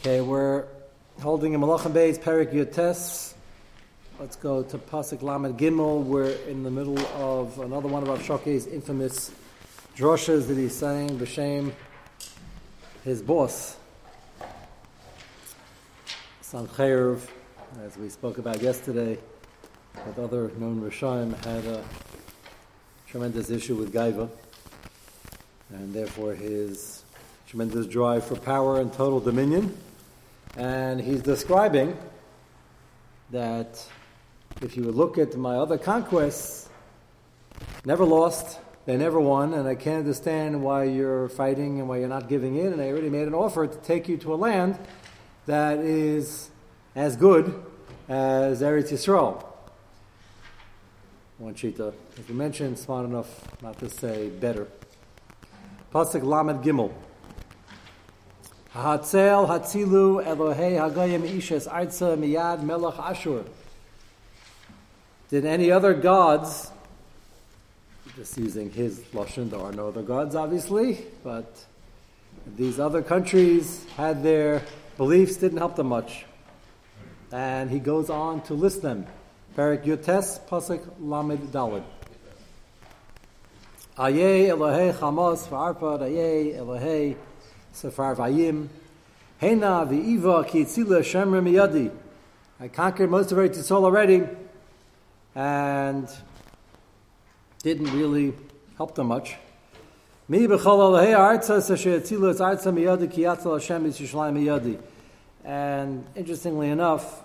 Okay, we're holding a Malachim Beis Perik Yotes. Let's go to Pasuk Lamed Gimel. We're in the middle of another one of Rav Shokei's infamous droshes that he's saying b'shem his boss, Sancheirv, as we spoke about yesterday, with other known Rishaim, had a tremendous issue with Gaiva, and therefore his tremendous drive for power and total dominion. And he's describing that if you look at my other conquests, never lost, they never won, and I can't understand why you're fighting and why you're not giving in. And I already made an offer to take you to a land that is as good as Eretz Yisrael. One shita, as we mentioned, smart enough not to say better. Pasuk Lamed Gimel. Hatzel Hatzilu Elohei Hagayim Ishes Arza Miyad Melech Ashur. Did any other gods, just using his lashon, there are no other gods, obviously, but these other countries had their beliefs didn't help them much, and he goes on to list them. Perik Yutes Pasuk Lamed Dalid. Aye Elohei Chamos V'Arpad Aye Elohei Sefar Vayim. Hena v'iva ki tzila shemra miyadi. I conquered most of Eretz Yisrael already, and didn't really help them much. Mi b'chol alahei arza sashe tzila es arza miyadi ki yatzal Hashem is Yishlayim miyadi. And interestingly enough,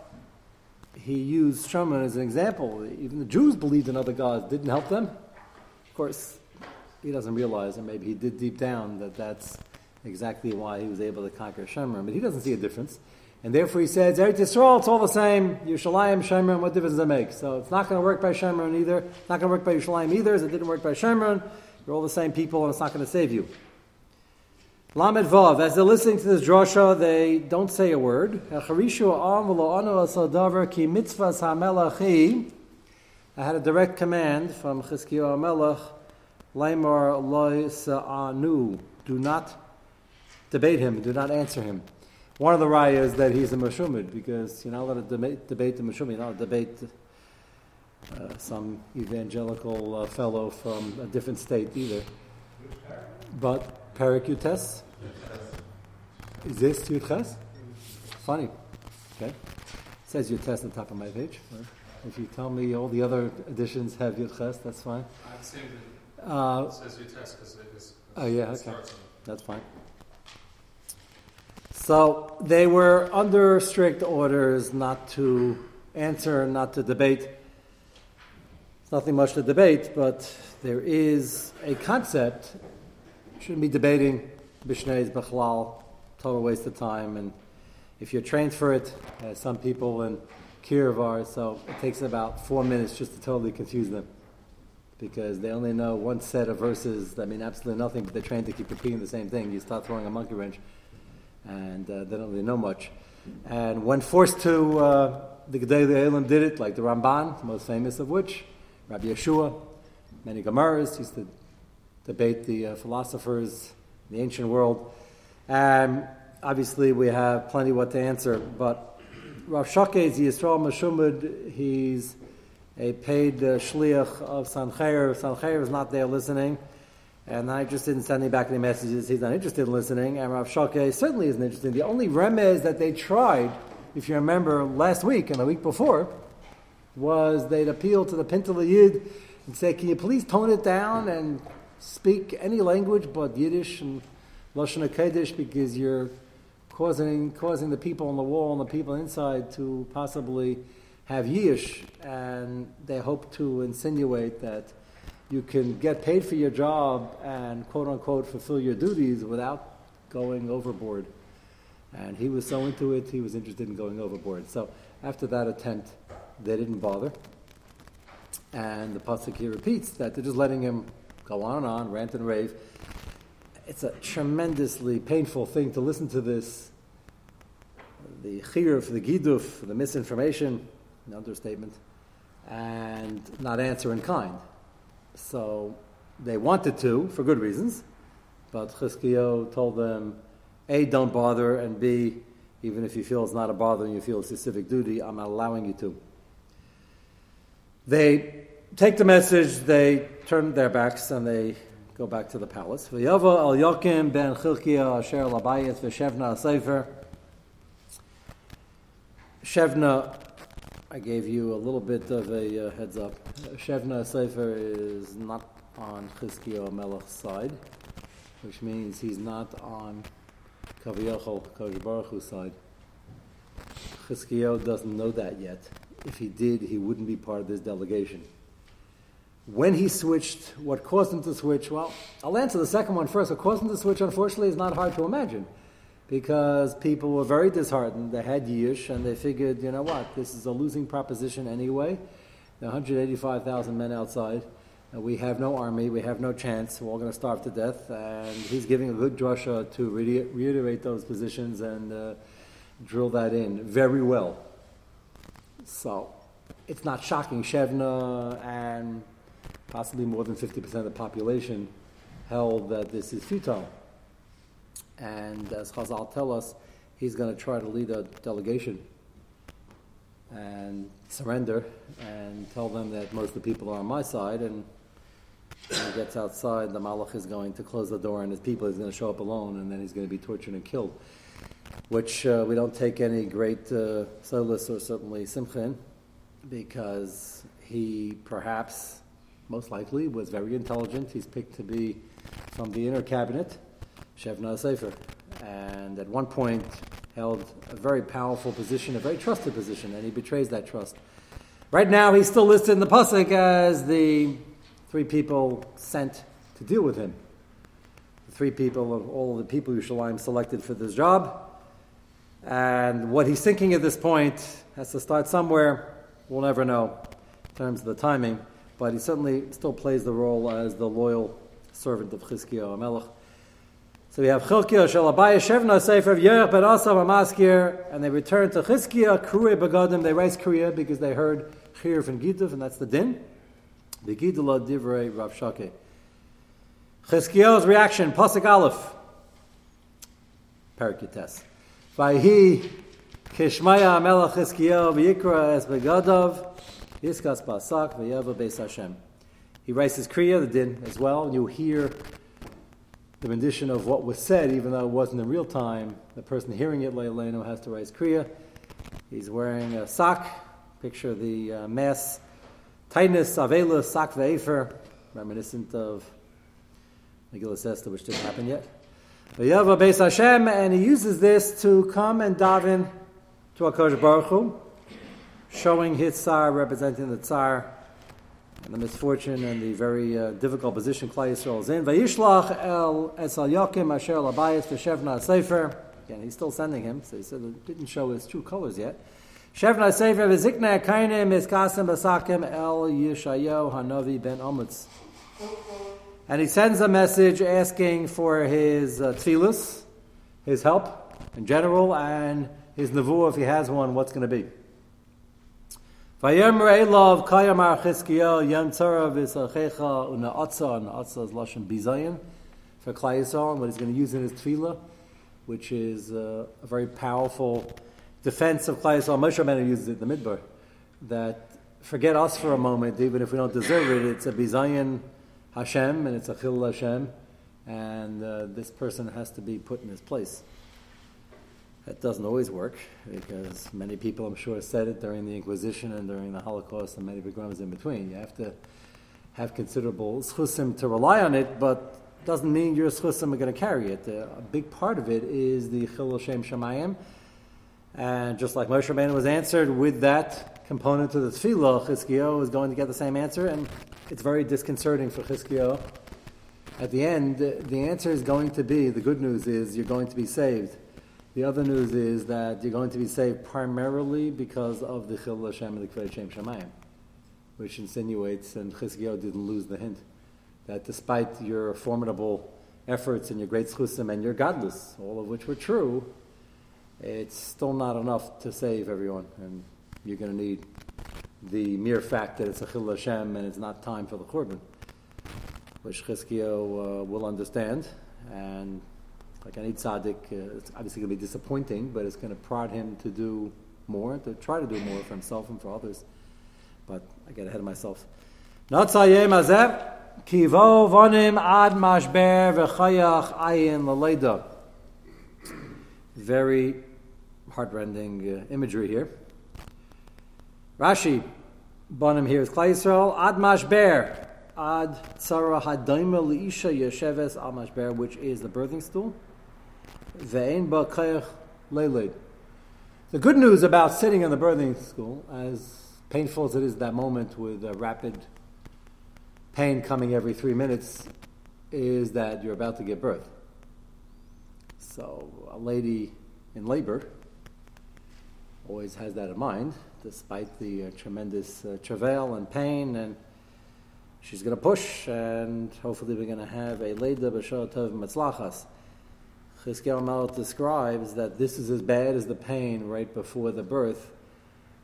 he used Shemra as an example. Even the Jews believed in other gods, didn't help them. Of course, he doesn't realize, and maybe he did deep down, that that's exactly why he was able to conquer Shemron, but he doesn't see a difference. And therefore he says, Eretz Yisrael, it's all the same. Yerushalayim, Shemron, what difference does it make? So it's not going to work by Shemron either. It's not going to work by Yerushalayim either, as it didn't work by Shemron. You're all the same people, and it's not going to save you. Lamed Vav, as they're listening to this drasha, they don't say a word. I had a direct command from Chizkiyahu Melech, Laimar loy sa'anu, do not debate him, do not answer him. One of the raya is that he's a Meshumid, because you're not allowed to debate, debate the Meshumid, you're not allowed to debate uh, some evangelical uh, fellow from a different state either. But Perikutes? Is this Yudches? Funny. Okay. It says Yudches on the top of my page. If you tell me all the other editions have Yudches, that's fine. Uh, it says Yudches because it is. Oh, yeah, okay. That's fine. So they were under strict orders not to answer, not to debate. It's nothing much to debate, but there is a concept. Shouldn't be debating Mishnay's Bechlal, total waste of time. And if you're trained for it, as some people in Kiev are, so it takes about four minutes just to totally confuse them. Because they only know one set of verses that mean absolutely nothing, but they're trained to keep repeating the same thing. You start throwing a monkey wrench and uh, they don't really know much. And when forced to, uh, the Gedei Elam did it, like the Ramban, the most famous of which, Rabbi Yeshua, many Gemaras used to debate the uh, philosophers in the ancient world. And obviously, we have plenty what to answer, but Rav Shokei is Yisrael Meshumad, he's a paid uh, shliach of Sancheir. Sancheir is not there listening and not interested in sending back any messages. He's not interested in listening. And Rav Shokei certainly isn't interested. The only remez that they tried, if you remember last week and the week before, was they'd appeal to the Pintel Yid and say, "Can you please tone it down and speak any language but Yiddish and Lashon Hakodesh because you're causing causing the people on the wall and the people inside to possibly have Yiddish." And they hope to insinuate that you can get paid for your job and quote unquote fulfill your duties without going overboard. And he was so into it, he was interested in going overboard. So after that attempt, they didn't bother. And the pasuk here repeats that they're just letting him go on and on, rant and rave. It's a tremendously painful thing to listen to this. The chiruf, the giduf, the misinformation, an understatement, and not answer in kind. So they wanted to, for good reasons, but Chizkiyo told them, A, don't bother, and B, Even if you feel it's not a bother and you feel it's a civic duty, I'm not allowing you to. They take the message, they turn their backs, and they go back to the palace. V'yava al Yokim ben Chilkia asher labayit v'shevna. Shevna, I gave you a little bit of a uh, heads up. Shevna sefer is not on Chizkiah Melech's side, which means he's not on Kaviyachol, Hu's side. Chizkiah doesn't know that yet. If he did, he wouldn't be part of this delegation. When he switched, what caused him to switch? Well, I'll answer the second one first. What caused him to switch, unfortunately, is not hard to imagine because people were very disheartened. They had Yish and they figured, you know what, this is a losing proposition anyway. There are 185,000 men outside. And we have no army, we have no chance, we're all going to starve to death. And he's giving a good drasha to reiterate those positions and uh, drill that in very well. So it's not shocking. Shevna and possibly more than 50% of the population held that this is futile. And as Chazal tell us, he's going to try to lead a delegation and surrender and tell them that most of the people are on my side. And when he gets outside, the Malach is going to close the door and his people is going to show up alone and then he's going to be tortured and killed. Which uh, we don't take any great uh, solace or certainly simcha because he perhaps, most likely, was very intelligent. He's picked to be from the inner cabinet Shevna Sefer, and at one point held a very powerful position, a very trusted position, and he betrays that trust. Right now, he's still listed in the pasuk as the three people sent to deal with him. The three people of all the people Yerushalayim selected for this job. And what he's thinking at this point has to start somewhere. We'll never know in terms of the timing, but he certainly still plays the role as the loyal servant of Chizkiyahu Melech. So we have Chilkiah Shalabaya Shevna Sefer Yerech Ben Asav Amaskir, and they return to Chizkiah Kruya Begadim. They raise Kruya because they heard Chir and Gitav, and that's the din. The Gidula Divrei Rav Shake. Chizkiah's reaction, Pasuk Aleph, Perikites. Vayhi Kishmaya Melech Chizkiah V'yikra Es Begadav Yiskas Basak V'yeva Beis Hashem. He his Kriya, the din, as well, and you hear the rendition of what was said, even though it wasn't in real time. The person hearing it, Leileno, has to raise Kriya. He's wearing a sock, picture the uh, mass tightness, Avela, sock ve'efer, reminiscent of Megillah Esther, which didn't happen yet. V'yava Beis Hashem, and he uses this to come and daven to HaKadosh Baruch Hu, showing his tsar, representing the tsar, and the misfortune and the very uh, difficult position Klal Yisrael is in. Vayishlach el esal Yakim asher labayis v'shevna sefer. Again, he's still sending him, so he said it didn't show his true colors yet. Shevna sefer v'zikna kainim miskasim basakim el Yishayo hanavi ben Amutz. And he sends a message asking for his uh, tefillus, his help in general, and his nevuah, if he has one, what's going to be. Vayomer Elov Kayamar Chizkiel Yom Tzara V'Sachecha Una Atza and Atza is Lashon Bizayin for Klal Yisrael what he's going to use in his tefillah, which is uh, a very powerful defense of Klal Yisrael. Moshe Rabbeinu uses it in the Midbar that forget us for a moment, even if we don't deserve it. It's a Bizayin Hashem and it's a Chil Hashem, and uh, this person has to be put in his place. That doesn't always work because many people, I'm sure, said it during the Inquisition and during the Holocaust and many pogroms in between. You have to have considerable schusim to rely on it, but doesn't mean your schusim are going to carry it. A big part of it is the chilul shem shemayim, and just like Moshe Rabbeinu was answered with that component to the tefillah, Chizkiyo is going to get the same answer, and it's very disconcerting for Chizkiyo. At the end, the answer is going to be the good news is you're going to be saved. The other news is that you're going to be saved primarily because of the Chil Hashem and the Kvei Shem Shemayim, which insinuates, and Chizkiyahu didn't lose the hint, that despite your formidable efforts and your great schusim and your godless, all of which were true, it's still not enough to save everyone, and you're going to need the mere fact that it's a Chil Hashem and it's not time for the Korban, which Chizkiyahu uh, will understand, and like any tzaddik, uh, it's obviously going to be disappointing, but it's going to prod him to do more, to try to do more for himself and for others. But I get ahead of myself. Ad mashber ayin. Very heartrending uh, imagery here. Rashi, bonim here is Klai Yisrael, ad mashber, ad tzara hadaima liisha yesheves al mashber, which is the birthing stool. The good news about sitting in the birthing school, as painful as it is that moment with a rapid pain coming every three minutes, is that you're about to give birth. So a lady in labor always has that in mind, despite the uh, tremendous uh, travail and pain, and she's going to push, and hopefully we're going to have a Leida B'Shot Tov Matzlachas. Chizkiel Malach describes that this is as bad as the pain right before the birth,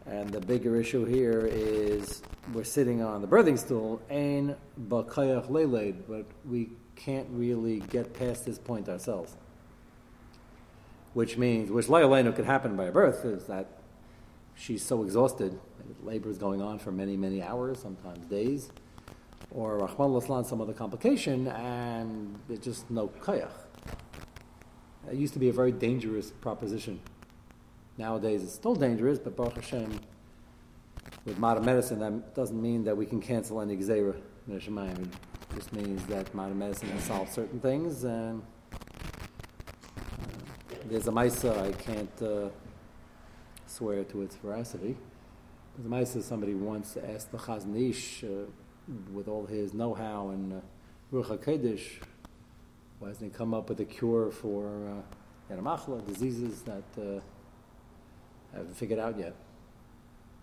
and the bigger issue here is we're sitting on the birthing stool, Ein B'Kayach Leiled, but we can't really get past this point ourselves. Which means, which Leilenu could happen by birth, is that she's so exhausted, labor is going on for many, many hours, sometimes days, or Rahman Laslan, some other complication, and there's just no kayach. It used to be a very dangerous proposition. Nowadays, it's still dangerous, but Baruch Hashem, with modern medicine, that doesn't mean that we can cancel any gzeira. It just means that modern medicine can solve certain things, and uh, there's a Maisa I can't uh, swear to its veracity. There's a Maisa somebody once asked the Chazon Ish, uh, with all his know-how and uh, Ruach HaKodesh, why hasn't he come up with a cure for uh, diseases that uh, haven't figured out yet?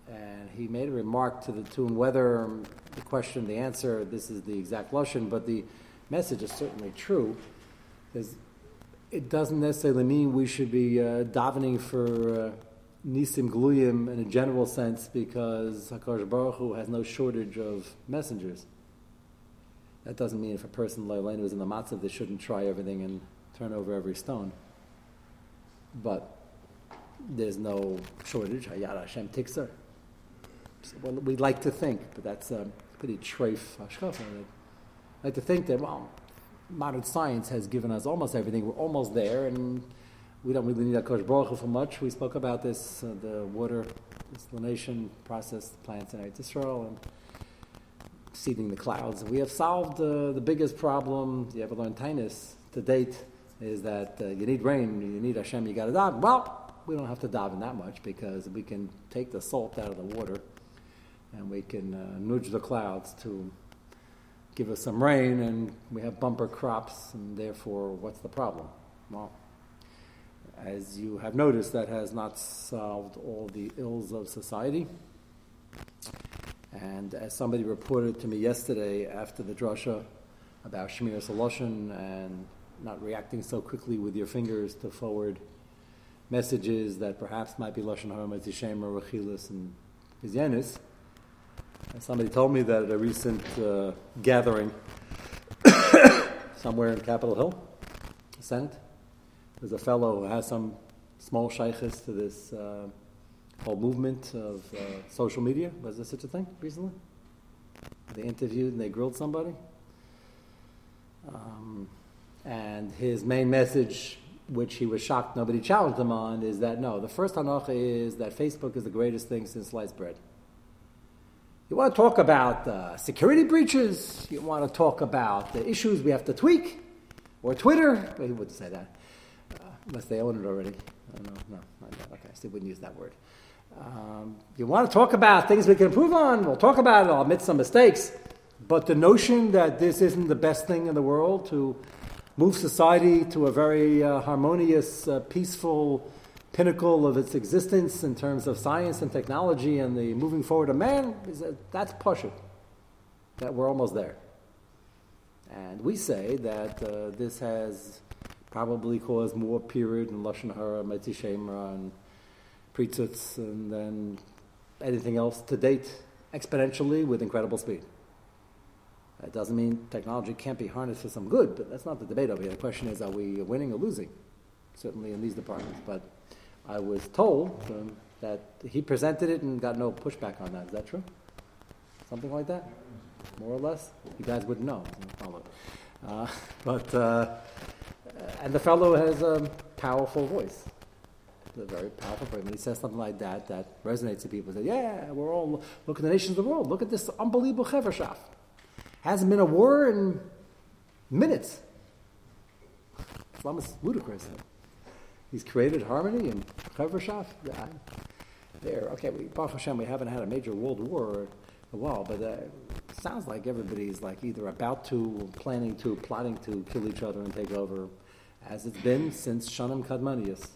And he made a remark to the tune whether the question, the answer, this is the exact Lashon, but the message is certainly true. There's, it doesn't necessarily mean we should be uh, davening for uh, nisim gluyim in a general sense because Hakadosh Baruch Hu has no shortage of messengers. That doesn't mean if a person Leilenu is in the matzav, they shouldn't try everything and turn over every stone. But there's no shortage. Hayat Hashem tikser. Well, we'd like to think, but that's a pretty treif hashkafa. I like to think that well, modern science has given us almost everything. We're almost there, and we don't really need a Baruch for much. We spoke about this, uh, the water desalination process, plants in Eretz Israel, and seeding the clouds. We have solved uh, the biggest problem learned Tainus to date is that uh, you need rain, you need Hashem, you got to dive. Well, we don't have to dive in that much because we can take the salt out of the water and we can uh, nudge the clouds to give us some rain and we have bumper crops and therefore what's the problem? Well, as you have noticed, that has not solved all the ills of society. And as somebody reported to me yesterday after the drasha about Shemir Soloshin and not reacting so quickly with your fingers to forward messages that perhaps might be Lashon Hara Matishem or Rechilis and Hizyanis, somebody told me that at a recent uh, gathering somewhere in Capitol Hill, the Senate, there's a fellow who has some small shaykhs to this uh, whole movement of uh, social media. Was there such a thing recently? They interviewed and they grilled somebody. Um, and his main message, which he was shocked nobody challenged him on, is that no, the first hanacha is that Facebook is the greatest thing since sliced bread. You want to talk about uh, security breaches? You want to talk about the issues we have to tweak? Or Twitter? Well, he wouldn't say that, uh, unless they own it already. no, no, not yet. Okay, I still wouldn't use that word. Um, you want to talk about things we can improve on? We'll talk about it. I'll admit some mistakes. But the notion that this isn't the best thing in the world to move society to a very uh, harmonious, uh, peaceful pinnacle of its existence in terms of science and technology and the moving forward of man, is that, that's Pasha. That we're almost there. And we say that uh, this has probably caused more period in Lashon Hara, Metzi Shemra, and Pritzutz, and then anything else to date exponentially with incredible speed. That doesn't mean technology can't be harnessed for some good, but that's not the debate over here. The question is, are we winning or losing? Certainly in these departments. But I was told um, that he presented it and got no pushback on that. Is that true? Something like that? More or less? You guys wouldn't know. Uh, but, uh, and the fellow has a powerful voice. A very powerful voice. When he says something like that, that resonates to people. Say, yeah, we're all, look at the nations of the world. Look at this unbelievable Chevershaf. Hasn't been a war in minutes. It's almost ludicrous. He's created harmony and Chevershaf. Yeah, there. Okay, we, Baruch Hashem, we haven't had a major world war a while, but uh, sounds like everybody's like either about to, planning to, plotting to kill each other and take over, as it's been since Shanim Kadmanius.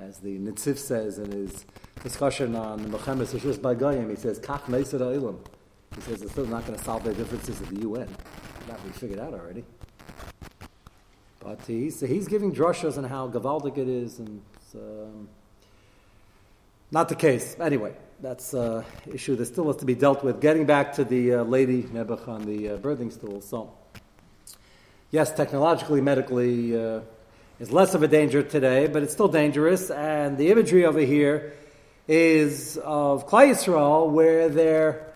As the Nitziv says in his discussion on the Mechemes Rishus Bagayim, he says, Kach Meisad Ilam. He says it's still not going to solve the differences of the UN. That we figured out already. But he's, he's giving drushas on how gavaldic it is, and um, not the case. Anyway, that's an uh, issue that still has to be dealt with. Getting back to the uh, lady Nebuch on the uh, birthing stool. So, yes, technologically, medically, uh, is less of a danger today, but it's still dangerous. And the imagery over here is of Klai Yisrael, where they're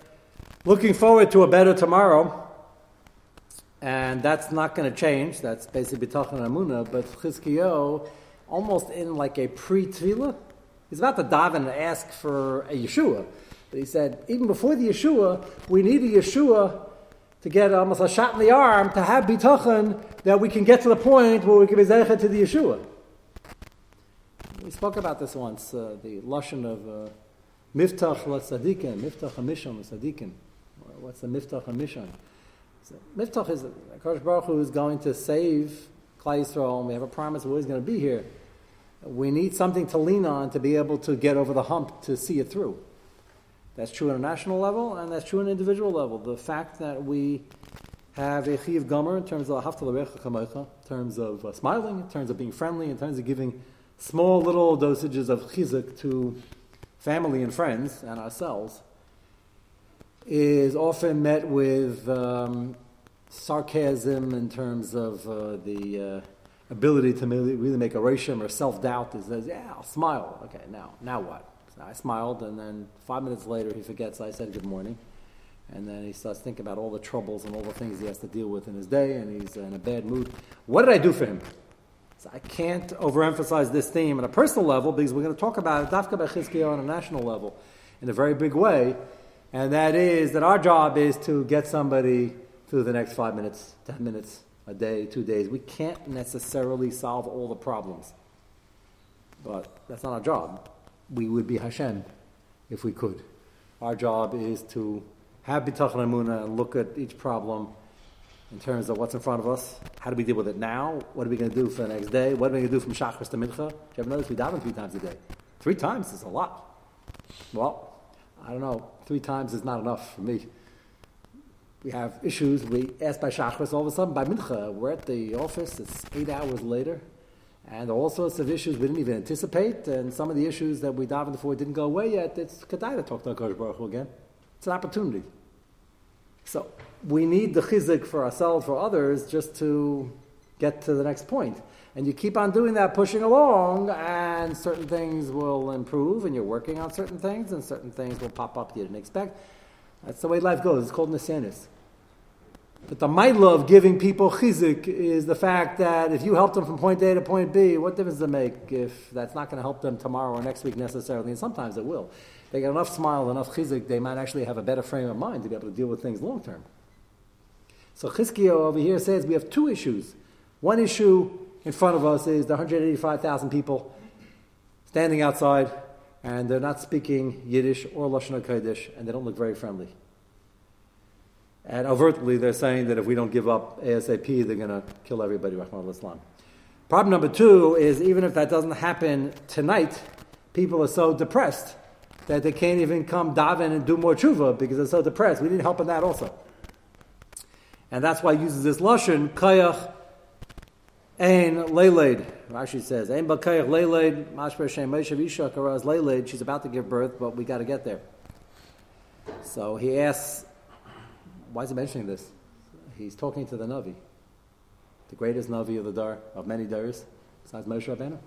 looking forward to a better tomorrow. And that's not going to change. That's basically B'tachon Amuna. But Chizkiyo, almost in like a pre-tvila, He's about to daven and ask for a Yeshua. But he said, even before the Yeshua, we need a Yeshua to get almost a shot in the arm to have bitachon that we can get to the point where we can be zeichet to the Yeshua. We spoke about this once, uh, the lashon of uh, miftach la tzadikin, miftach hamishon la tzadikin. What's the miftach hamishon? So, miftach is Akash Baruch Hu is going to save Klai Yisrael, and we have a promise we're always going to be here we need something to lean on to be able to get over the hump to see it through. That's true on a national level, and that's true on an individual level. The fact that we have a chiv gomer in terms of in terms of uh, smiling, in terms of being friendly, in terms of giving small little dosages of chizuk to family and friends and ourselves, is often met with um, sarcasm in terms of uh, the uh, ability to really make a rishim or self doubt is says, yeah, I'll smile. Okay, now, now what? I smiled, and then five minutes later he forgets I said good morning. And then he starts thinking about all the troubles and all the things he has to deal with in his day, and he's in a bad mood. What did I do for him? So I can't overemphasize this theme on a personal level because we're going to talk about Dafka Bechizkiah, on a national level in a very big way. And that is that our job is to get somebody through the next five minutes, ten minutes, a day, two days. We can't necessarily solve all the problems. But that's not our job. We would be Hashem if we could. Our job is to have bitachon amuna and look at each problem in terms of what's in front of us. How do we deal with it now? What are we going to do for the next day? What are we going to do from Shachris to Mincha? Do you ever notice we daven three times a day? Three times is a lot. Well, I don't know. Three times is not enough for me we have issues. We ask by Shachris, all of a sudden by Mincha, we're at the office, it's eight hours later, and all sorts of issues we didn't even anticipate, and some of the issues that we davened for didn't go away yet. It's Kedai to talk to HaKadosh Baruch Hu again. It's an opportunity. So we need the chizik for ourselves, for others, just to get to the next point. And you keep on doing that, pushing along, and certain things will improve, and you're working on certain things, and certain things will pop up you didn't expect. That's the way life goes. It's called Nisanis. But the mitzvah of giving people chizik is the fact that if you help them from point A to point B, what difference does it make if that's not going to help them tomorrow or next week necessarily? And sometimes it will. They get enough smile, enough chizik, they might actually have a better frame of mind to be able to deal with things long term. So Chizkiyo over here says we have two issues. One issue in front of us is the 185,000 people standing outside and they're not speaking Yiddish or Lashon HaKodesh and they don't look very friendly. And overtly, they're saying that if we don't give up ASAP, they're going to kill everybody, Rahman Islam. Problem number two is even if that doesn't happen tonight, people are so depressed that they can't even come daven and do more tshuva because they're so depressed. We need help in that also. And that's why he uses this lashon, kayach ein leiled. Rashi says, ein bakayach leiled, mashper shem meishav isha karaz leiled. She's about to give birth, but we got to get there. So he asks why is he mentioning this? he's talking to the Navi, the greatest Navi of the Dar, of many Dars, besides Moshe Rabbeinu,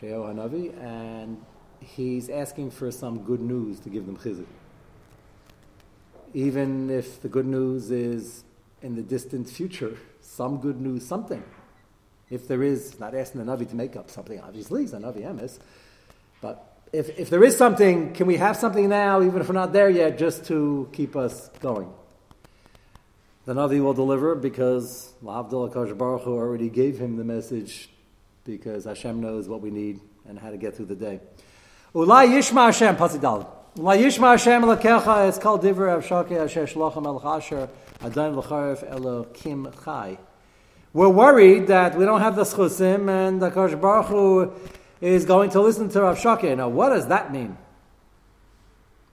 Sheo HaNavi, and he's asking for some good news to give them chizuk. Even if the good news is in the distant future, some good news, something. If there is, not asking the Navi to make up something, obviously, he's a Navi Emes, but if, if there is something, can we have something now, even if we're not there yet, just to keep us going? The Navi will deliver because Abdullah Kosh Baruch Hu already gave him the message because Hashem knows what we need and how to get through the day. Ulai Yishma Hashem, Pasidal. Ulai Yishma Hashem Elakecha, it's called Diver of Shaki Asher Shlochem El Chasher, Adon L'charef Elokim Chai. We're worried that we don't have the schusim and Kosh Baruch Hu is going to listen to Rav. Now, what does that mean?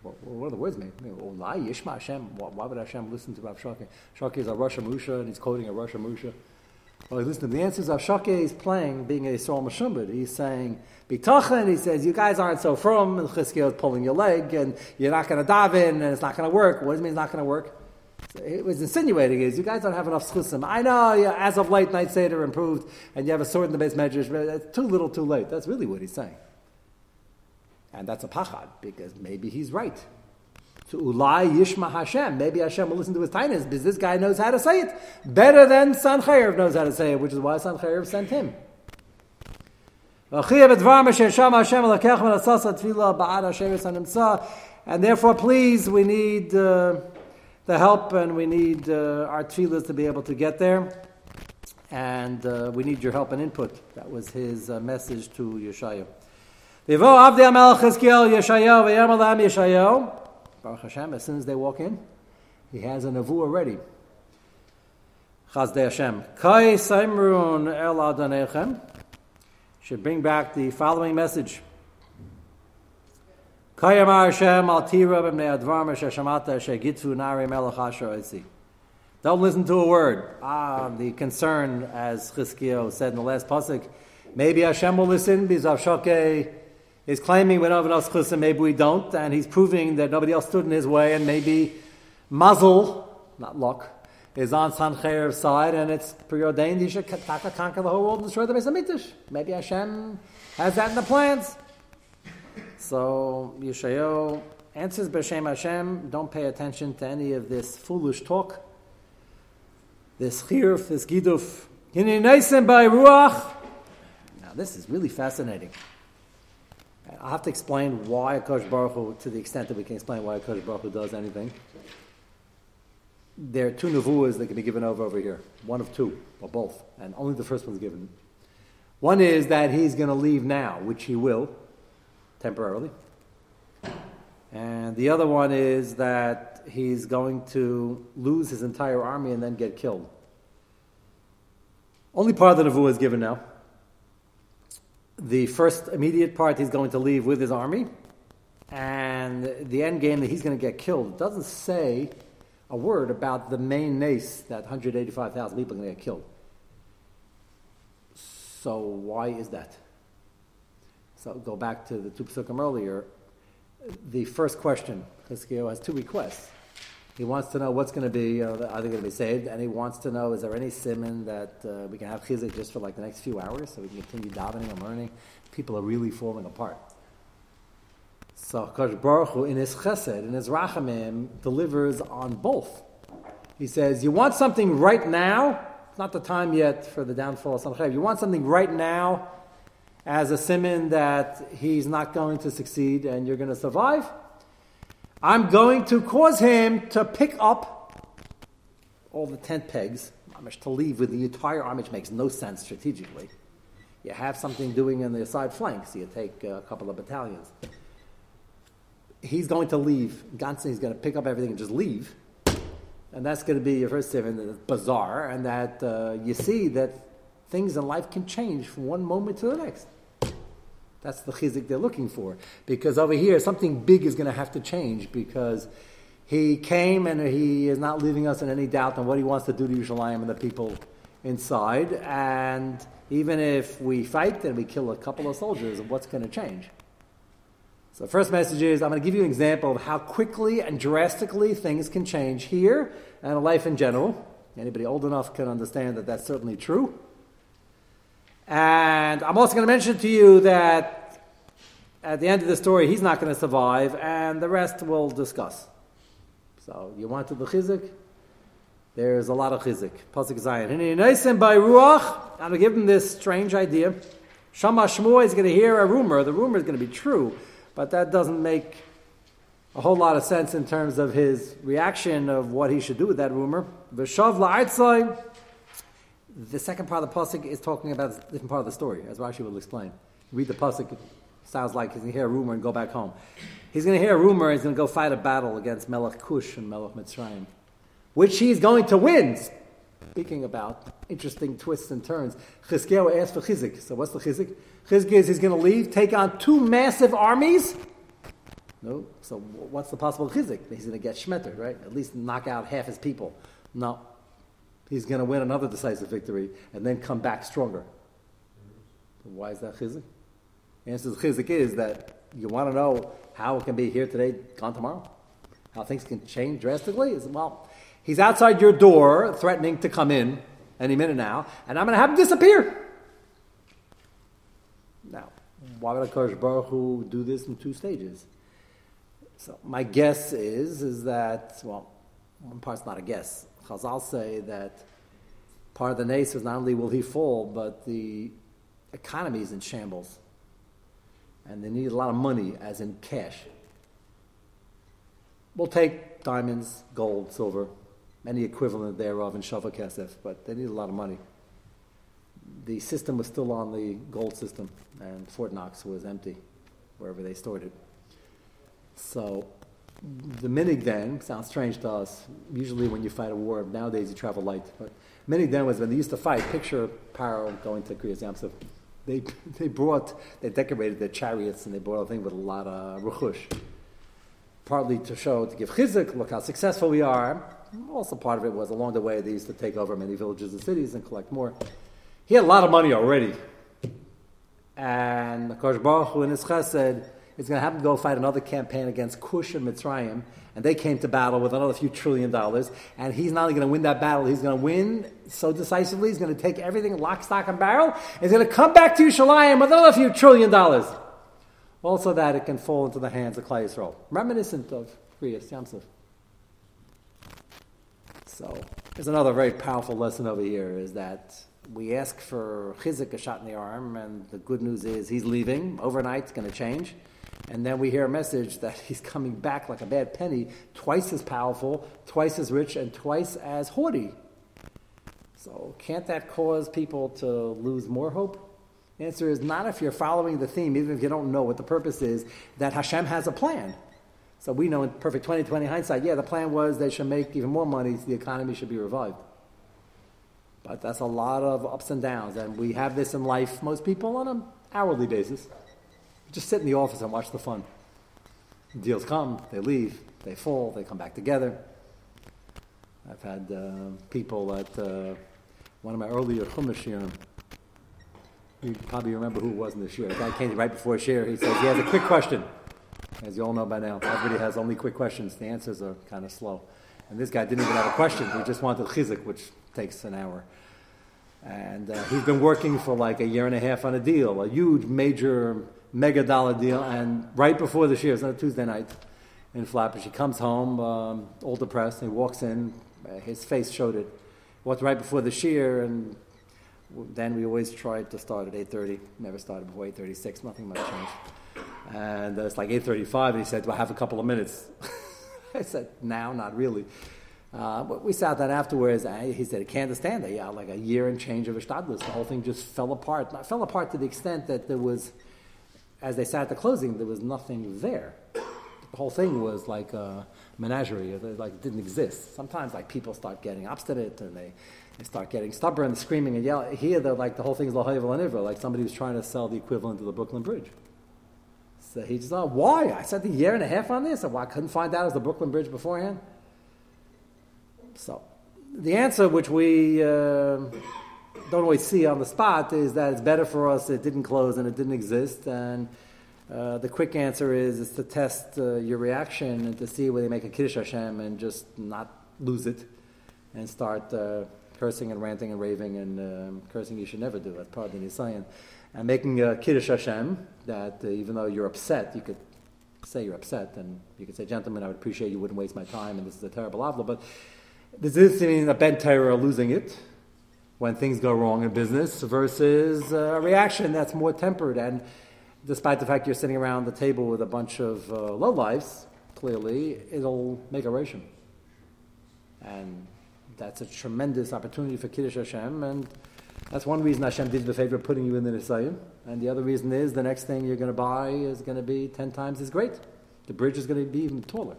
What, what do the words mean? Olai oh, Yishma Hashem. Why would Hashem listen to Rav Shaki? Shaki is a Rosh Musha, and he's quoting a Rosh Musha. Well, listen, the answer is Rav is playing, being a Yisrael Meshumbid. He's saying, Bitachin, he says, you guys aren't so from, and Chizkiel is pulling your leg, and you're not going to dive in, and it's not going to work. What does it mean it's not going to work? it was insinuating is you guys don't have enough schusim. I know yeah, as of late night Seder improved and you have a sword in the base measures, but it's too little too late. That's really what he's saying. And that's a pachad, because maybe he's right. So ulai yishma Hashem. Maybe Hashem will listen to his tinus because this guy knows how to say it better than Sanchayr knows how to say it, which is why Sanchayr sent him. And therefore, please, we need uh, the help, and we need uh, our tefillahs to be able to get there. And uh, we need your help and input. That was his uh, message to Yeshaya. Baruch Hashem, as soon as they walk in, he has a nevuah already. Chazdei Hashem. Kai Saimrun El Adonechem should bring back the following message. Kayamar Hashem al tira b'mnei advar shamata shegitfu nari melech asher. Don't listen to a word. Ah, the concern, as Chizkiyo said in the last pasuk, maybe Hashem will listen because Avshokeh is claiming we don't have enough chusim, maybe we don't, and he's proving that nobody else stood in his way, and maybe muzzle, not luck, is on Sancheir's side, and it's preordained he should conquer the whole world and destroy the Beis Hamikdash. Maybe Hashem has that in the plans. So Yeshayo answers B'Shem Hashem, don't pay attention to any of this foolish talk, this chiruf, this giduf. Now this is really fascinating. I'll have to explain why Akash Baruch Hu, to the extent that we can explain why Akash Baruch Hu does anything. There are two nevuas that can be given over over here. One of two, or both, and only the first one's given. One is that he's going to leave now, which he will temporarily. And the other one is that he's going to lose his entire army and then get killed. Only part of the Nevuah is given now. The first immediate part he's going to leave with his army, and the end game that he's going to get killed. It doesn't say a word about the main nace that 185,000 people are going to get killed. So why is that? So go back to the two psukim earlier. The first question, Chizkiyo has two requests. He wants to know what's going to be, are they going to be saved? And he wants to know, is there any simon that uh, we can have chizik just for like the next few hours so we can continue davening and learning? People are really falling apart. So Kosh Baruch Hu, in his chesed, in his rachamim, delivers on both. He says, you want something right now? It's not the time yet for the downfall of Sanchev. You want something right now? as a simon that he's not going to succeed and you're going to survive. I'm going to cause him to pick up all the tent pegs, to leave with the entire army, which makes no sense strategically. You have something doing in the side flanks, so you take a couple of battalions. He's going to leave. Gansen is going to pick up everything and just leave. And that's going to be your first simon, bizarre, and that uh, you see that things in life can change from one moment to the next. That's the chizik they're looking for. Because over here, something big is going to have to change because he came and he is not leaving us in any doubt on what he wants to do to Yerushalayim and the people inside. And even if we fight and we kill a couple of soldiers, what's going to change? So first message is I'm going to give you an example of how quickly and drastically things can change here and life in general. Anybody old enough can understand that that's certainly true. And I'm also going to mention to you that at the end of the story, he's not going to survive, and the rest we'll discuss. So you want to the chizik? There's a lot of chizik. Pasuk Zayin. And by ruach, I'm going to give him this strange idea. Shama Shmuel is going to hear a rumor. The rumor is going to be true, but that doesn't make a whole lot of sense in terms of his reaction of what he should do with that rumor. V'shav la'artzai. The second part of the pasuk is talking about a different part of the story, as Rashi will explain. Read the pasuk. Sounds like he's going to hear a rumor and go back home. He's going to hear a rumor. And he's going to go fight a battle against Melech Cush and Melech Mitzrayim, which he's going to win. Speaking about interesting twists and turns, Chizkiyahu asked for chizik. So what's the chizik? Chizik is he's going to leave, take on two massive armies no. So what's the possible chizik? He's going to get shmetter, right? At least knock out half his people. No. He's going to win another decisive victory and then come back stronger. Why is that chizik? The answer to chizik is that you want to know how it can be here today, gone tomorrow. How things can change drastically is well, he's outside your door threatening to come in any minute now, and I'm going to have him disappear. Now, why would a Kosh Baruch Hu do this in two stages? So my guess is is that well, one part's not a guess. Chazal say that part of the nace is not only will he fall, but the economy is in shambles, and they need a lot of money, as in cash. We'll take diamonds, gold, silver, any equivalent thereof in Shava Kesef, but they need a lot of money. The system was still on the gold system, and Fort Knox was empty, wherever they stored it. So the minig then sounds strange to us. Usually, when you fight a war nowadays, you travel light. But minig then was when they used to fight. Picture Paro going to Kriyas Yamsuf. They they brought they decorated their chariots and they brought a thing with a lot of ruchush. Partly to show to give chizik, look how successful we are. Also, part of it was along the way they used to take over many villages and cities and collect more. He had a lot of money already, and Kosh Baruch Hu in his chesed is going to have to go fight another campaign against Cush and Mitzrayim, and they came to battle with another few trillion dollars. And he's not only going to win that battle, he's going to win so decisively. He's going to take everything lock, stock, and barrel. He's going to come back to Yerushalayim with another few trillion dollars. Also, that it can fall into the hands of Klal Yisrael, reminiscent of Kriyas Yamsuf. So, there's another very powerful lesson over here: is that we ask for chizik a shot in the arm, and the good news is he's leaving overnight. It's going to change. And then we hear a message that he's coming back like a bad penny, twice as powerful, twice as rich, and twice as haughty. So, can't that cause people to lose more hope? The answer is not if you're following the theme, even if you don't know what the purpose is, that Hashem has a plan. So we know in perfect 2020 hindsight, yeah, the plan was they should make even more money, so the economy should be revived. But that's a lot of ups and downs, and we have this in life, most people, on an hourly basis. Just sit in the office and watch the fun. Deals come, they leave, they fall, they come back together. I've had uh, people at uh, one of my earlier Chumash shiurim. You probably remember who it was in this year. The guy came right before share. He says he has a quick question. As you all know by now, everybody has only quick questions. The answers are kind of slow. And this guy didn't even have a question. He just wanted chizik, which takes an hour. And uh, he's been working for like a year and a half on a deal, a huge, major mega dollar deal. And right before the shiur, it's on a Tuesday night in Flatbush, she comes home um, all depressed. And he walks in, uh, his face showed it. Walked right before the shiur, and then we always tried to start at 8.30. Never started before 8.36. Nothing much changed. And uh, it's like 8.35, and he said, do I have a couple of minutes? I said, now, not really. Uh, but we sat down afterwards, and he said, he can't understand it. Yeah, like a year and change of a Shtadlis. The whole thing just fell apart. Fell apart to the extent that there was as they sat at the closing, there was nothing there. The whole thing was like a menagerie, it like didn't exist. Sometimes like people start getting obstinate and they, they start getting stubborn, screaming and yelling. Here, the like the whole thing is lahayiv and like somebody was trying to sell the equivalent of the Brooklyn Bridge. So he just, oh, why? I spent a year and a half on this, and I couldn't find out it was the Brooklyn Bridge beforehand. So, the answer, which we uh, don't always see on the spot is that it's better for us it didn't close and it didn't exist. And uh, the quick answer is, is to test uh, your reaction and to see whether you make a Kiddush Hashem and just not lose it and start uh, cursing and ranting and raving and um, cursing you should never do. That's part of the Nisayan. And making a Kiddush Hashem, that uh, even though you're upset, you could say you're upset, and you could say, gentlemen, I would appreciate you wouldn't waste my time, and this is a terrible avla, but this is mean a bent terror losing it when things go wrong in business versus a reaction that's more tempered. And despite the fact you're sitting around the table with a bunch of uh, lowlifes, clearly it'll make a ration. And that's a tremendous opportunity for Kiddush Hashem, and that's one reason Hashem did the favor of putting you in the Nisayan. And the other reason is the next thing you're going to buy is going to be 10 times as great. The bridge is going to be even taller.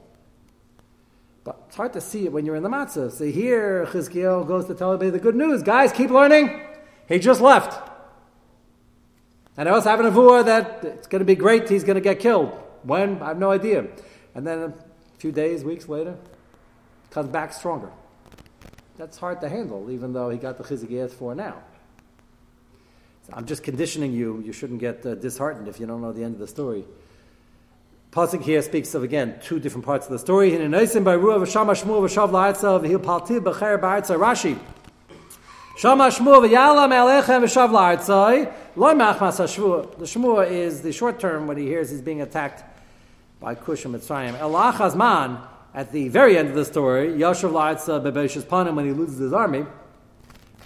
But it's hard to see it when you're in the matzah. So here, Chizkiel goes to tell everybody the good news. Guys, keep learning. He just left. And I also have an avua that it's going to be great, he's going to get killed. When? I have no idea. And then a few days, weeks later, comes back stronger. That's hard to handle, even though he got the chizik for now. So I'm just conditioning you. You shouldn't get uh, disheartened if you don't know the end of the story. Pasuk here speaks of again two different parts of the story. Rashi. Shama Shmuel v'yala me'alechem v'shav ha'shvua. The Shmuel is the short term when he hears he's being attacked by Cush and Mitzrayim. Elach Hazman, at the very end of the story, Yashav la'artzai bebeish's panim when he loses his army.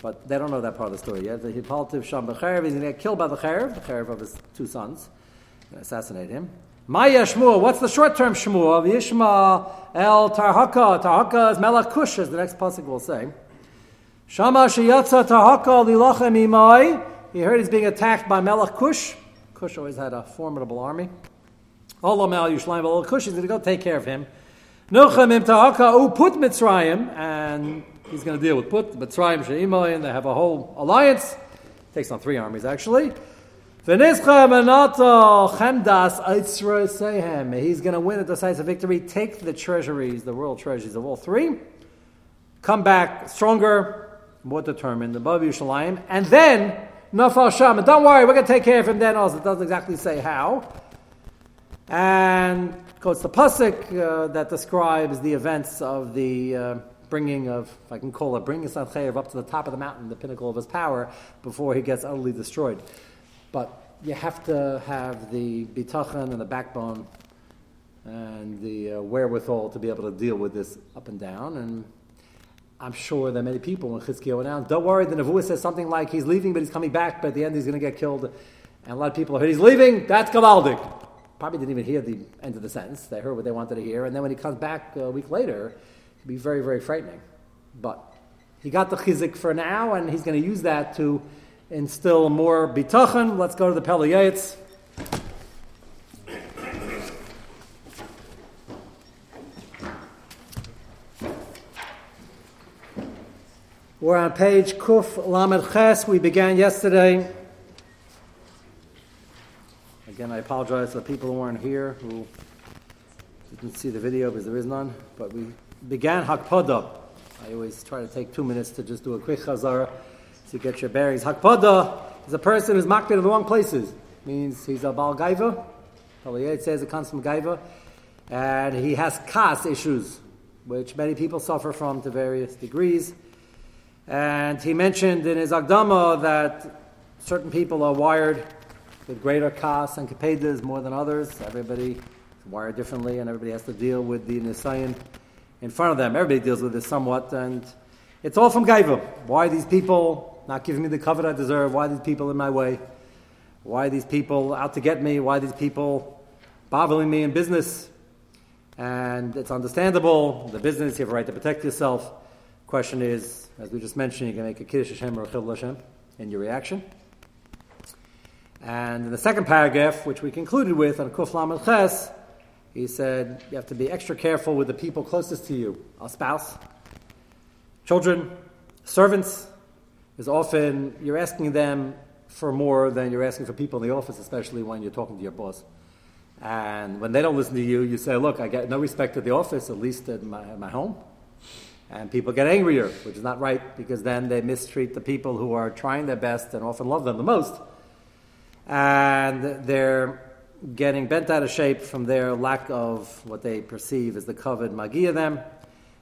But they don't know that part of the story yet. The Hipaltiv Sham B'cherev, he's going to get killed by the Cherev, the Cherev of his two sons, assassinate him. Maya Shmuel, what's the short term Shmuel? Yishma El Tarhaka. Tarhaka is Melech Kush, as the next pasuk will say. Shama sheyatza Tarhaka lilachem imai. He heard he's being attacked by Melech Kush. Always had a formidable army. Olam al Yushlayim, but Kush is going to go take care of him. Nuchem im Tarhaka u put Mitzrayim, and he's going to deal with put Mitzrayim sheimai, and they have a whole alliance. Takes on three armies actually. He's going to win a decisive victory, take the treasuries, the world treasuries of all three, come back stronger, more determined, above Yerushalayim, and then Nafal Sham. And don't worry, we're going to take care of him then also. It doesn't exactly say how. And quotes the Pasuk uh, that describes the events of the uh, bringing of, if I can call it, bringing Sancheriv up to the top of the mountain, the pinnacle of his power, before he gets utterly destroyed. But you have to have the bitachon and the backbone and the uh, wherewithal to be able to deal with this up and down. And I'm sure that many people when Chizkiyahu announced, don't worry, the Nevuah says something like he's leaving, but he's coming back, but at the end he's going to get killed. And a lot of people heard he's leaving, that's Gavaldik. Probably didn't even hear the end of the sentence. They heard what they wanted to hear. And then when he comes back a week later, it could be very, very frightening. But he got the chizik for now, and he's going to use that to instill more bitachon. Let's go to the Pele Yoetz. We're on page Kuf Lamed Ches. We began yesterday. Again, I apologize to the people who weren't here, who didn't see the video because there is none. But we began Hakpada. I always try to take two minutes to just do a quick chazara to get your bearings. Hakpada is a person who's makbid in the wrong places. Means he's a bal gaiva. It says it comes from gaiva, and he has kas issues, which many people suffer from to various degrees. And he mentioned in his Hakdama that certain people are wired with greater kas and kapedas more than others. Everybody is wired differently, and everybody has to deal with the nisayan in front of them. Everybody deals with this somewhat, and it's all from Gaiva. Why these people not giving me the cover I deserve? Why are these people in my way? Why are these people out to get me? Why are these people bothering me in business? And it's understandable. The business, you have a right to protect yourself. Question is, as we just mentioned, you can make a Kiddush Hashem or a Chil Hashem in your reaction. And in the second paragraph, which we concluded with on Kuf Lamed Ches, he said you have to be extra careful with the people closest to you, a spouse, children, servants. Is often you're asking them for more than you're asking for people in the office, especially when you're talking to your boss. And when they don't listen to you, you say, "Look, I get no respect at the office, at least at my, at my home." And people get angrier, which is not right because then they mistreat the people who are trying their best and often love them the most. And they're getting bent out of shape from their lack of what they perceive as the covered magia them.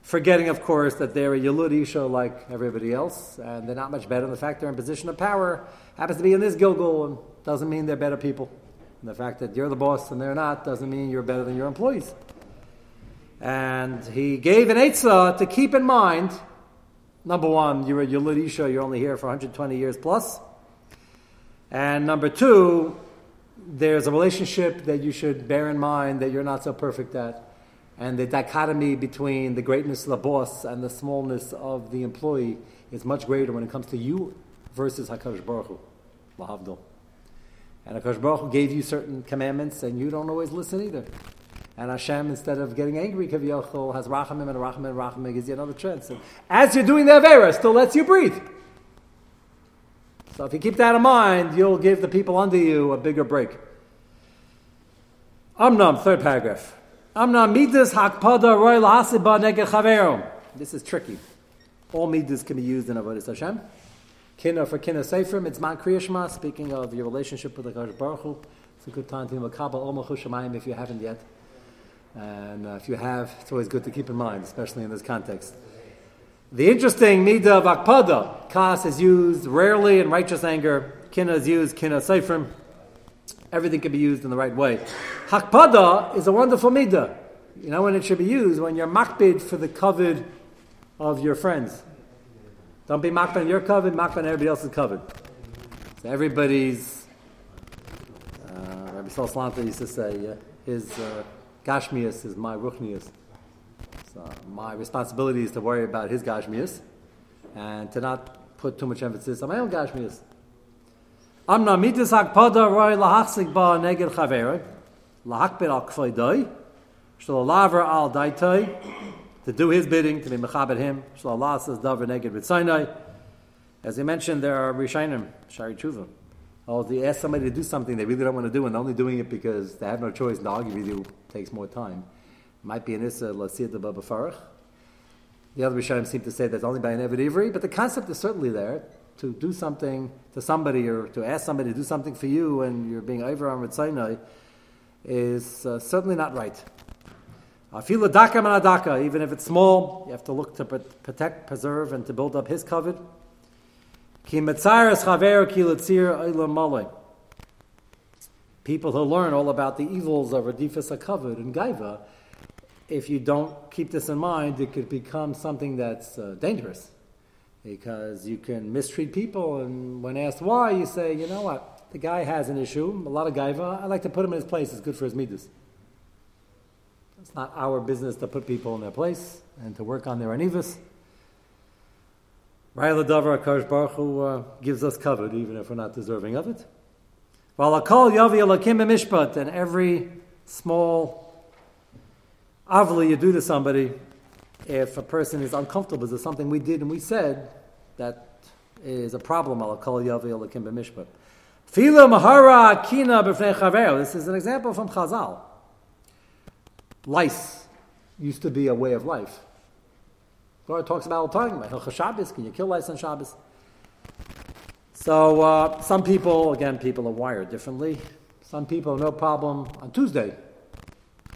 Forgetting, of course, that they're a Yalud Isha like everybody else, and they're not much better. And the fact they're in position of power happens to be in this Gilgul, and doesn't mean they're better people. And the fact that you're the boss and they're not doesn't mean you're better than your employees. And he gave an Eitzah to keep in mind number one, you're a Yalud Isha, you're only here for 120 years plus. And number two, there's a relationship that you should bear in mind that you're not so perfect at and the dichotomy between the greatness of the boss and the smallness of the employee is much greater when it comes to you versus Hakadosh Baruch Hu, Lahavdil. And Hakadosh Baruch Hu gave you certain commandments, and you don't always listen either. And Hashem, instead of getting angry, Kaviyachol, has Rachamim and Rachamim and Rachamim gives you another chance. And as you're doing the Avera, still lets you breathe. So if you keep that in mind, you'll give the people under you a bigger break. Amnam, third paragraph. This is tricky. All midas can be used in avodas Hashem. Kina for kina seifrim. It's man kriyashma. Speaking of your relationship with the Kadosh Baruch Hu, it's a good time to makabel omachu shemayim if you haven't yet. And uh, if you have, it's always good to keep in mind, especially in this context. The interesting midah of akpada, kas is used rarely in righteous anger. Kina is used kina seifrim. Everything can be used in the right way. Hakpada is a wonderful midah. You know when it should be used? When you're makbid for the covered of your friends. Don't be makbid on your covered, makbid on everybody else's covered. So everybody's, uh, Rabbi Sol Salanter used to say, uh, his uh, gashmias is my ruchnias. So my responsibility is to worry about his gashmias and to not put too much emphasis on my own gashmias. Amna mitzvah hakpada roy lahachzik ba neged chavera, lahakbir al kfaydai, shalalavra al daitai, to do his bidding, to be mechabed him, shalalah says davar neged b'tzainai. As I mentioned, there are rishainim, shari tshuva. Oh, they ask somebody to do something they really don't want to do, and they're only doing it because they have no choice, and argue with you takes more time. Might be an issa lasiyat baba The other Rishonim seem to say that's only by an Evid Ivri, but the concept is certainly there to do something to somebody or to ask somebody to do something for you and you're being over on Ritzainai is uh, certainly not right. Afila daka manadaka, even if it's small, you have to look to protect, preserve, and to build up his covet. People who learn all about the evils of Radifas HaKavod and Gaiva, if you don't keep this in mind, it could become something that's uh, dangerous because you can mistreat people, and when asked why, you say, you know what, the guy has an issue, a lot of gaiva, I like to put him in his place, it's good for his midas. It's not our business to put people in their place and to work on their anivas. Ra'ila Davar Akash Baruch Hu uh, gives us covered, even if we're not deserving of it. Akal Yavi Alakim Mishpat, and every small avli you do to somebody, if a person is uncomfortable, is there something we did and we said that is a problem? This is an example from Chazal. Lice used to be a way of life. Torah talks about all the time about Hilchah Shabbos. Can you kill lice on Shabbos? So uh, some people, again, people are wired differently. Some people, no problem on Tuesday,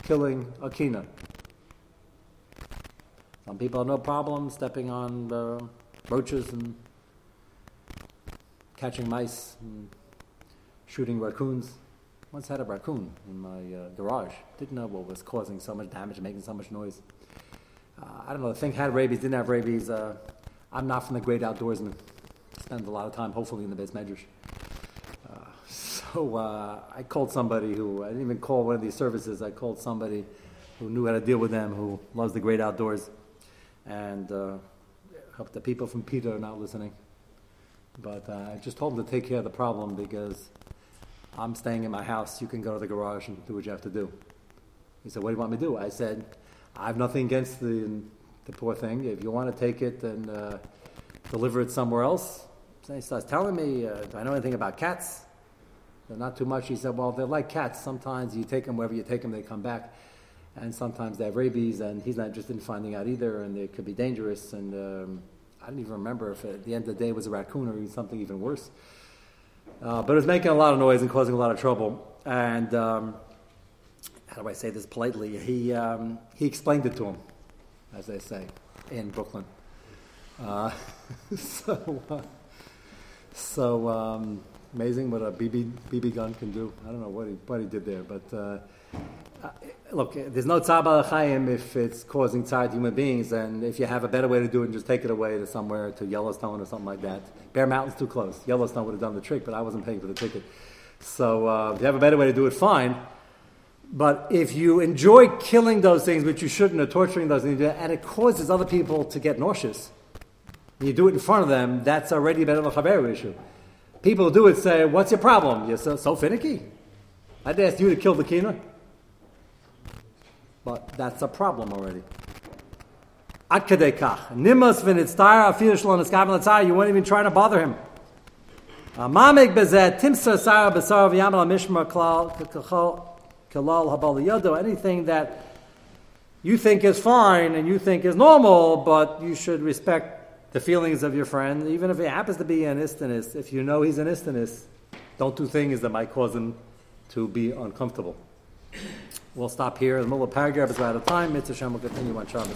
killing a kina. Some people have no problem stepping on the roaches and catching mice and shooting raccoons. Once had a raccoon in my uh, garage. Didn't know what was causing so much damage, making so much noise. Uh, I don't know. The thing had rabies, didn't have rabies. Uh, I'm not from the great outdoorsman. Spend a lot of time, hopefully, in the base medrash. Uh, so uh, I called somebody who I didn't even call one of these services. I called somebody who knew how to deal with them, who loves the great outdoors and uh, hope the people from PETA are not listening. But uh, I just told them to take care of the problem because I'm staying in my house. You can go to the garage and do what you have to do. He said, What do you want me to do? I said, I have nothing against the, the poor thing. If you want to take it and uh, deliver it somewhere else. So he starts telling me, uh, Do I know anything about cats? They're not too much. He said, Well, they're like cats. Sometimes you take them wherever you take them, they come back and sometimes they have rabies, and he's not interested in finding out either, and it could be dangerous. And um, I don't even remember if at the end of the day it was a raccoon or something even worse. Uh, but it was making a lot of noise and causing a lot of trouble. And um, how do I say this politely? He, um, he explained it to him. as they say in Brooklyn. Uh, so, uh, so um, amazing what a BB, BB gun can do. I don't know what he, what he did there, but uh, uh, look, there's no tzar balachayim if it's causing tzar to human beings, and if you have a better way to do it, just take it away to somewhere, to Yellowstone or something like that. Bear Mountain's too close. Yellowstone would have done the trick, but I wasn't paying for the ticket. So uh, if you have a better way to do it, fine. But if you enjoy killing those things, which you shouldn't, or torturing those things, and it causes other people to get nauseous, you do it in front of them, that's already a better chaveru issue. People do it say, What's your problem? You're so, so finicky. I'd ask you to kill the kina. But that's a problem already. Ad kach. Nimas v'nitztar afir shalom eskav You weren't even trying to bother him. Mamig bezet timsa sara b'sar v'yamal mishmar klal kalal habal yodo, anything that you think is fine and you think is normal, but you should respect the feelings of your friend, even if he happens to be an istinist. If you know he's an istinist, don't do things that might cause him to be uncomfortable. We'll stop here. The middle of paragraph is out of time. Mitzvah Shem will continue on Shabbos.